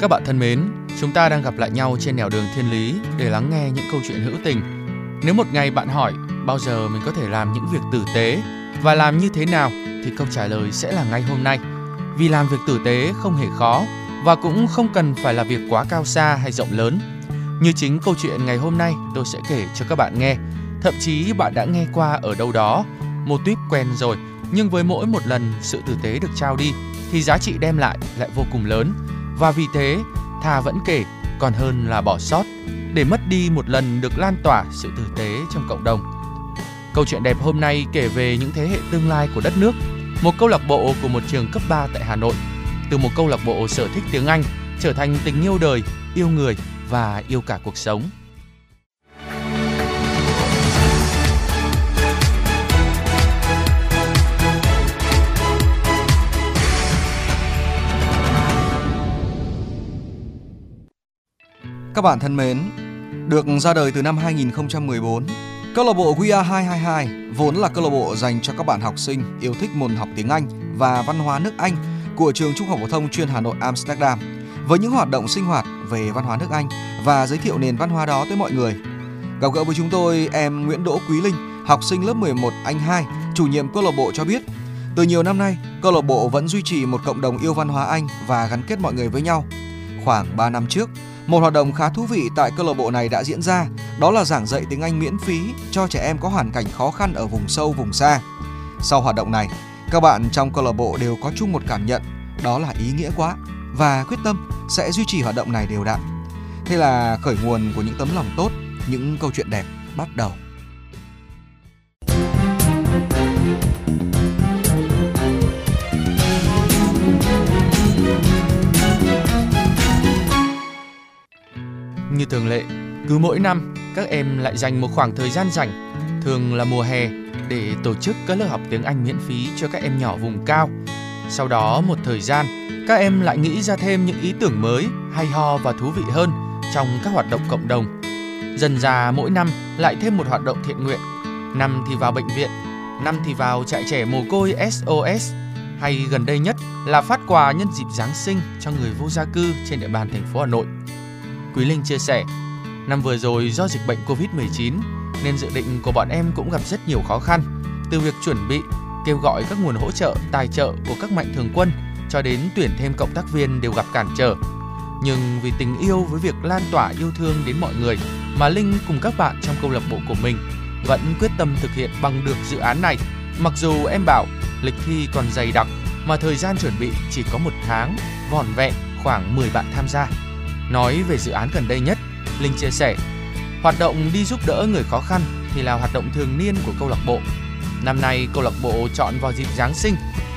Các bạn thân mến, chúng ta đang gặp lại nhau trên nẻo đường thiên lý để lắng nghe những câu chuyện hữu tình. Nếu một ngày bạn hỏi bao giờ mình có thể làm những việc tử tế và làm như thế nào thì câu trả lời sẽ là ngay hôm nay. Vì làm việc tử tế không hề khó và cũng không cần phải là việc quá cao xa hay rộng lớn. Như chính câu chuyện ngày hôm nay tôi sẽ kể cho các bạn nghe. Thậm chí bạn đã nghe qua ở đâu đó, một tuyếp quen rồi, nhưng với mỗi một lần sự tử tế được trao đi thì giá trị đem lại lại vô cùng lớn và vì thế thà vẫn kể còn hơn là bỏ sót để mất đi một lần được lan tỏa sự tử tế trong cộng đồng. Câu chuyện đẹp hôm nay kể về những thế hệ tương lai của đất nước, một câu lạc bộ của một trường cấp 3 tại Hà Nội. Từ một câu lạc bộ sở thích tiếng Anh trở thành tình yêu đời, yêu người và yêu cả cuộc sống. Các bạn thân mến, được ra đời từ năm 2014, câu lạc bộ We Are 222 vốn là câu lạc bộ dành cho các bạn học sinh yêu thích môn học tiếng Anh và văn hóa nước Anh của trường Trung học phổ thông chuyên Hà Nội Amsterdam với những hoạt động sinh hoạt về văn hóa nước Anh và giới thiệu nền văn hóa đó tới mọi người. Gặp gỡ với chúng tôi, em Nguyễn Đỗ Quý Linh, học sinh lớp 11 Anh 2, chủ nhiệm câu lạc bộ cho biết, từ nhiều năm nay, câu lạc bộ vẫn duy trì một cộng đồng yêu văn hóa Anh và gắn kết mọi người với nhau. Khoảng 3 năm trước, một hoạt động khá thú vị tại câu lạc bộ này đã diễn ra, đó là giảng dạy tiếng Anh miễn phí cho trẻ em có hoàn cảnh khó khăn ở vùng sâu vùng xa. Sau hoạt động này, các bạn trong câu lạc bộ đều có chung một cảm nhận, đó là ý nghĩa quá và quyết tâm sẽ duy trì hoạt động này đều đặn. Thế là khởi nguồn của những tấm lòng tốt, những câu chuyện đẹp bắt đầu. Như thường lệ, cứ mỗi năm các em lại dành một khoảng thời gian rảnh, thường là mùa hè để tổ chức các lớp học tiếng Anh miễn phí cho các em nhỏ vùng cao. Sau đó một thời gian, các em lại nghĩ ra thêm những ý tưởng mới, hay ho và thú vị hơn trong các hoạt động cộng đồng. Dần ra mỗi năm lại thêm một hoạt động thiện nguyện. Năm thì vào bệnh viện, năm thì vào trại trẻ mồ côi SOS, hay gần đây nhất là phát quà nhân dịp Giáng sinh cho người vô gia cư trên địa bàn thành phố Hà Nội. Quý Linh chia sẻ, năm vừa rồi do dịch bệnh Covid-19 nên dự định của bọn em cũng gặp rất nhiều khó khăn, từ việc chuẩn bị, kêu gọi các nguồn hỗ trợ, tài trợ của các mạnh thường quân cho đến tuyển thêm cộng tác viên đều gặp cản trở. Nhưng vì tình yêu với việc lan tỏa yêu thương đến mọi người mà Linh cùng các bạn trong câu lạc bộ của mình vẫn quyết tâm thực hiện bằng được dự án này. Mặc dù em bảo lịch thi còn dày đặc mà thời gian chuẩn bị chỉ có một tháng, vòn vẹn khoảng 10 bạn tham gia. Nói về dự án gần đây nhất, Linh chia sẻ, hoạt động đi giúp đỡ người khó khăn thì là hoạt động thường niên của câu lạc bộ. Năm nay câu lạc bộ chọn vào dịp Giáng sinh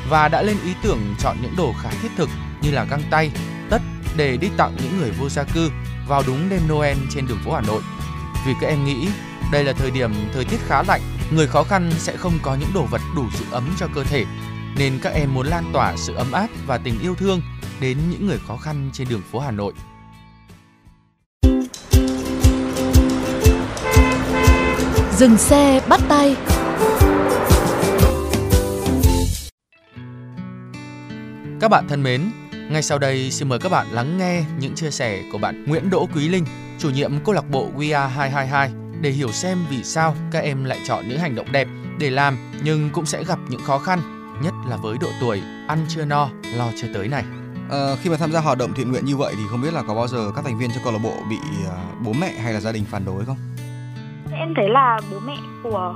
và đã lên ý tưởng chọn những đồ khá thiết thực như là găng tay, tất để đi tặng những người vô gia cư vào đúng đêm Noel trên đường phố Hà Nội. Vì các em nghĩ đây là thời điểm thời tiết khá lạnh, người khó khăn sẽ không có những đồ vật đủ giữ ấm cho cơ thể, nên các em muốn lan tỏa sự ấm áp và tình yêu thương đến những người khó khăn trên đường phố Hà Nội. Dừng xe bắt tay Các bạn thân mến, ngay sau đây xin mời các bạn lắng nghe những chia sẻ của bạn Nguyễn Đỗ Quý Linh, chủ nhiệm câu lạc bộ We Are 222 để hiểu xem vì sao các em lại chọn những hành động đẹp để làm nhưng cũng sẽ gặp những khó khăn, nhất là với độ tuổi ăn chưa no, lo chưa tới này. Ờ, khi mà tham gia hoạt động thiện nguyện như vậy thì không biết là có bao giờ các thành viên trong câu lạc bộ bị ờ, bố mẹ hay là gia đình phản đối không? Em thấy là bố mẹ của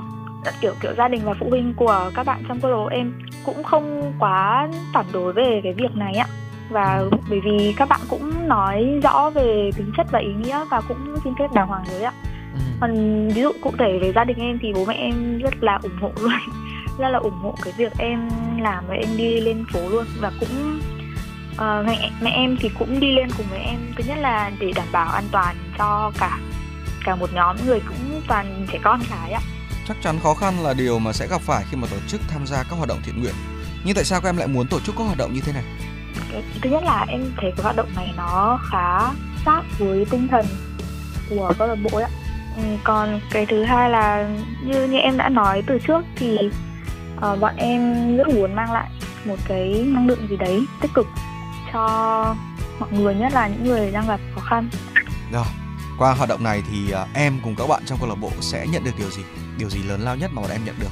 kiểu kiểu gia đình và phụ huynh của các bạn trong câu lạc bộ em cũng không quá phản đối về cái việc này ạ. Và bởi vì các bạn cũng nói rõ về tính chất và ý nghĩa và cũng xin phép đàng hoàng rồi ạ. Ừ. còn ví dụ cụ thể về gia đình em thì bố mẹ em rất là ủng hộ luôn. Rất là ủng hộ cái việc em làm và em đi lên phố luôn. Và cũng uh, mẹ mẹ em thì cũng đi lên cùng với em. Thứ nhất là để đảm bảo an toàn cho cả cả một nhóm người cũng toàn trẻ con ấy ạ Chắc chắn khó khăn là điều mà sẽ gặp phải khi mà tổ chức tham gia các hoạt động thiện nguyện. Nhưng tại sao các em lại muốn tổ chức các hoạt động như thế này? Cái- thứ nhất là em thấy cái hoạt động này nó khá sát với tinh thần của câu lạc bộ ạ ừ, còn cái thứ hai là như như em đã nói từ trước thì ờ, bọn em rất muốn mang lại một cái năng lượng gì đấy tích cực cho mọi người nhất là những người đang gặp khó khăn Rồi, qua hoạt động này thì à, em cùng các bạn trong câu lạc bộ sẽ nhận được điều gì? Điều gì lớn lao nhất mà bọn em nhận được?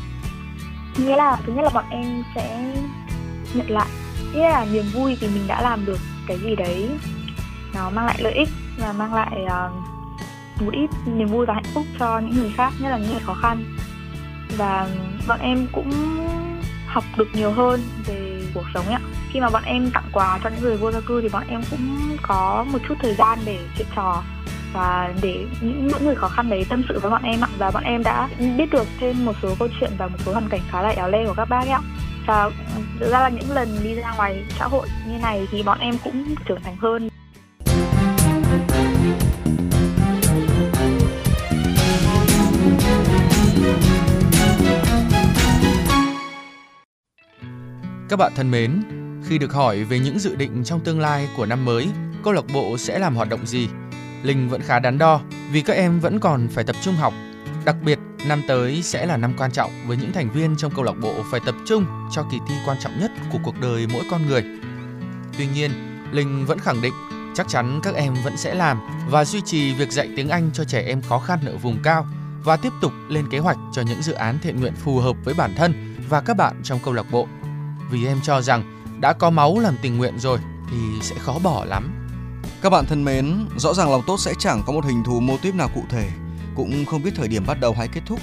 nghĩa là thứ nhất là bọn em sẽ nhận lại nghĩa là niềm vui vì mình đã làm được cái gì đấy nó mang lại lợi ích và mang lại uh, một ít niềm vui và hạnh phúc cho những người khác nhất là những người khó khăn và bọn em cũng học được nhiều hơn về cuộc sống ạ khi mà bọn em tặng quà cho những người vô gia cư thì bọn em cũng có một chút thời gian để chuyện trò và để những người khó khăn đấy tâm sự với bọn em ạ. Và bọn em đã biết được thêm một số câu chuyện và một số hoàn cảnh khá là éo le của các bác ấy ạ. Và thực ra là những lần đi ra ngoài xã hội như này thì bọn em cũng trưởng thành hơn. Các bạn thân mến, khi được hỏi về những dự định trong tương lai của năm mới, câu lạc bộ sẽ làm hoạt động gì? Linh vẫn khá đắn đo vì các em vẫn còn phải tập trung học. Đặc biệt, năm tới sẽ là năm quan trọng với những thành viên trong câu lạc bộ phải tập trung cho kỳ thi quan trọng nhất của cuộc đời mỗi con người. Tuy nhiên, Linh vẫn khẳng định chắc chắn các em vẫn sẽ làm và duy trì việc dạy tiếng Anh cho trẻ em khó khăn ở vùng cao và tiếp tục lên kế hoạch cho những dự án thiện nguyện phù hợp với bản thân và các bạn trong câu lạc bộ. Vì em cho rằng đã có máu làm tình nguyện rồi thì sẽ khó bỏ lắm. Các bạn thân mến, rõ ràng lòng tốt sẽ chẳng có một hình thù mô típ nào cụ thể, cũng không biết thời điểm bắt đầu hay kết thúc.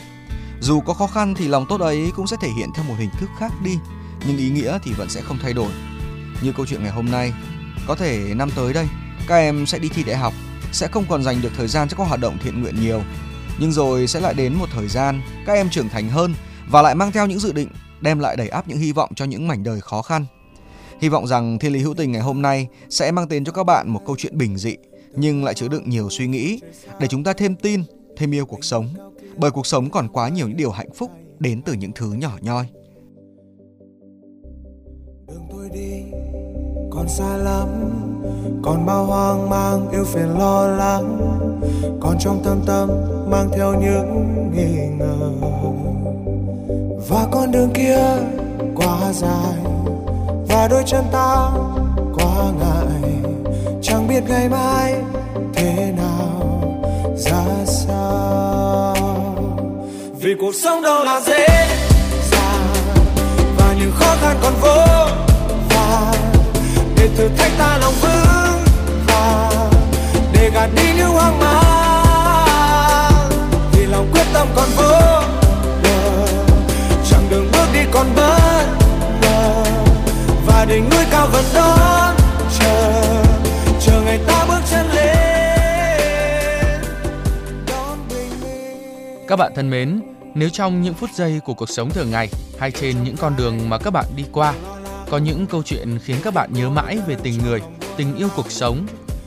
Dù có khó khăn thì lòng tốt ấy cũng sẽ thể hiện theo một hình thức khác đi, nhưng ý nghĩa thì vẫn sẽ không thay đổi. Như câu chuyện ngày hôm nay, có thể năm tới đây các em sẽ đi thi đại học, sẽ không còn dành được thời gian cho các hoạt động thiện nguyện nhiều. Nhưng rồi sẽ lại đến một thời gian các em trưởng thành hơn và lại mang theo những dự định đem lại đầy áp những hy vọng cho những mảnh đời khó khăn. Hy vọng rằng Thiên lý hữu tình ngày hôm nay sẽ mang đến cho các bạn một câu chuyện bình dị nhưng lại chứa đựng nhiều suy nghĩ để chúng ta thêm tin, thêm yêu cuộc sống. Bởi cuộc sống còn quá nhiều những điều hạnh phúc đến từ những thứ nhỏ nhoi. đường tôi đi còn xa lắm còn bao hoang mang yêu phiền lo lắng còn trong tâm tâm mang theo những nghi ngờ và con đường kia quá dài đôi chân ta quá ngại. Chẳng biết ngày mai thế nào, ra sao. Vì cuộc sống đâu là dễ dàng, và những khó khăn còn vô vàn. Để thử thách ta đỉnh núi cao vẫn đón chờ chờ ngày ta bước chân lên đón bình minh Các bạn thân mến, nếu trong những phút giây của cuộc sống thường ngày hay trên những con đường mà các bạn đi qua có những câu chuyện khiến các bạn nhớ mãi về tình người, tình yêu cuộc sống,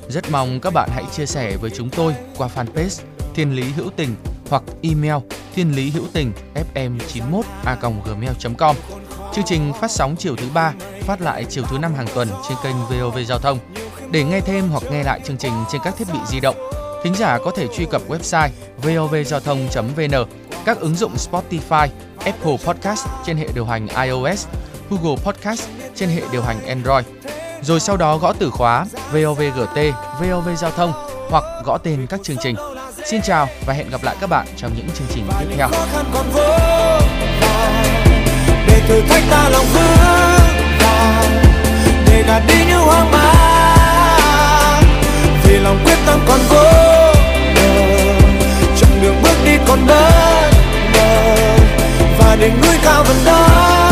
rất mong các bạn hãy chia sẻ với chúng tôi qua fanpage Thiên Lý Hữu Tình hoặc email thiên lý hữu tình fm 91 a gmail.com. Chương trình phát sóng chiều thứ ba, phát lại chiều thứ năm hàng tuần trên kênh VOV Giao thông. Để nghe thêm hoặc nghe lại chương trình trên các thiết bị di động, thính giả có thể truy cập website vovgiao thông.vn, các ứng dụng Spotify, Apple Podcast trên hệ điều hành iOS, Google Podcast trên hệ điều hành Android. Rồi sau đó gõ từ khóa VOVGT, VOV Giao thông hoặc gõ tên các chương trình. Xin chào và hẹn gặp lại các bạn trong những chương trình tiếp theo. để thử thách ta lòng vững để gạt đi những hoang mang. Vì lòng quyết tâm còn vô bờ chặng đường bước đi còn đơn ngờ. Và đỉnh núi cao vẫn đó.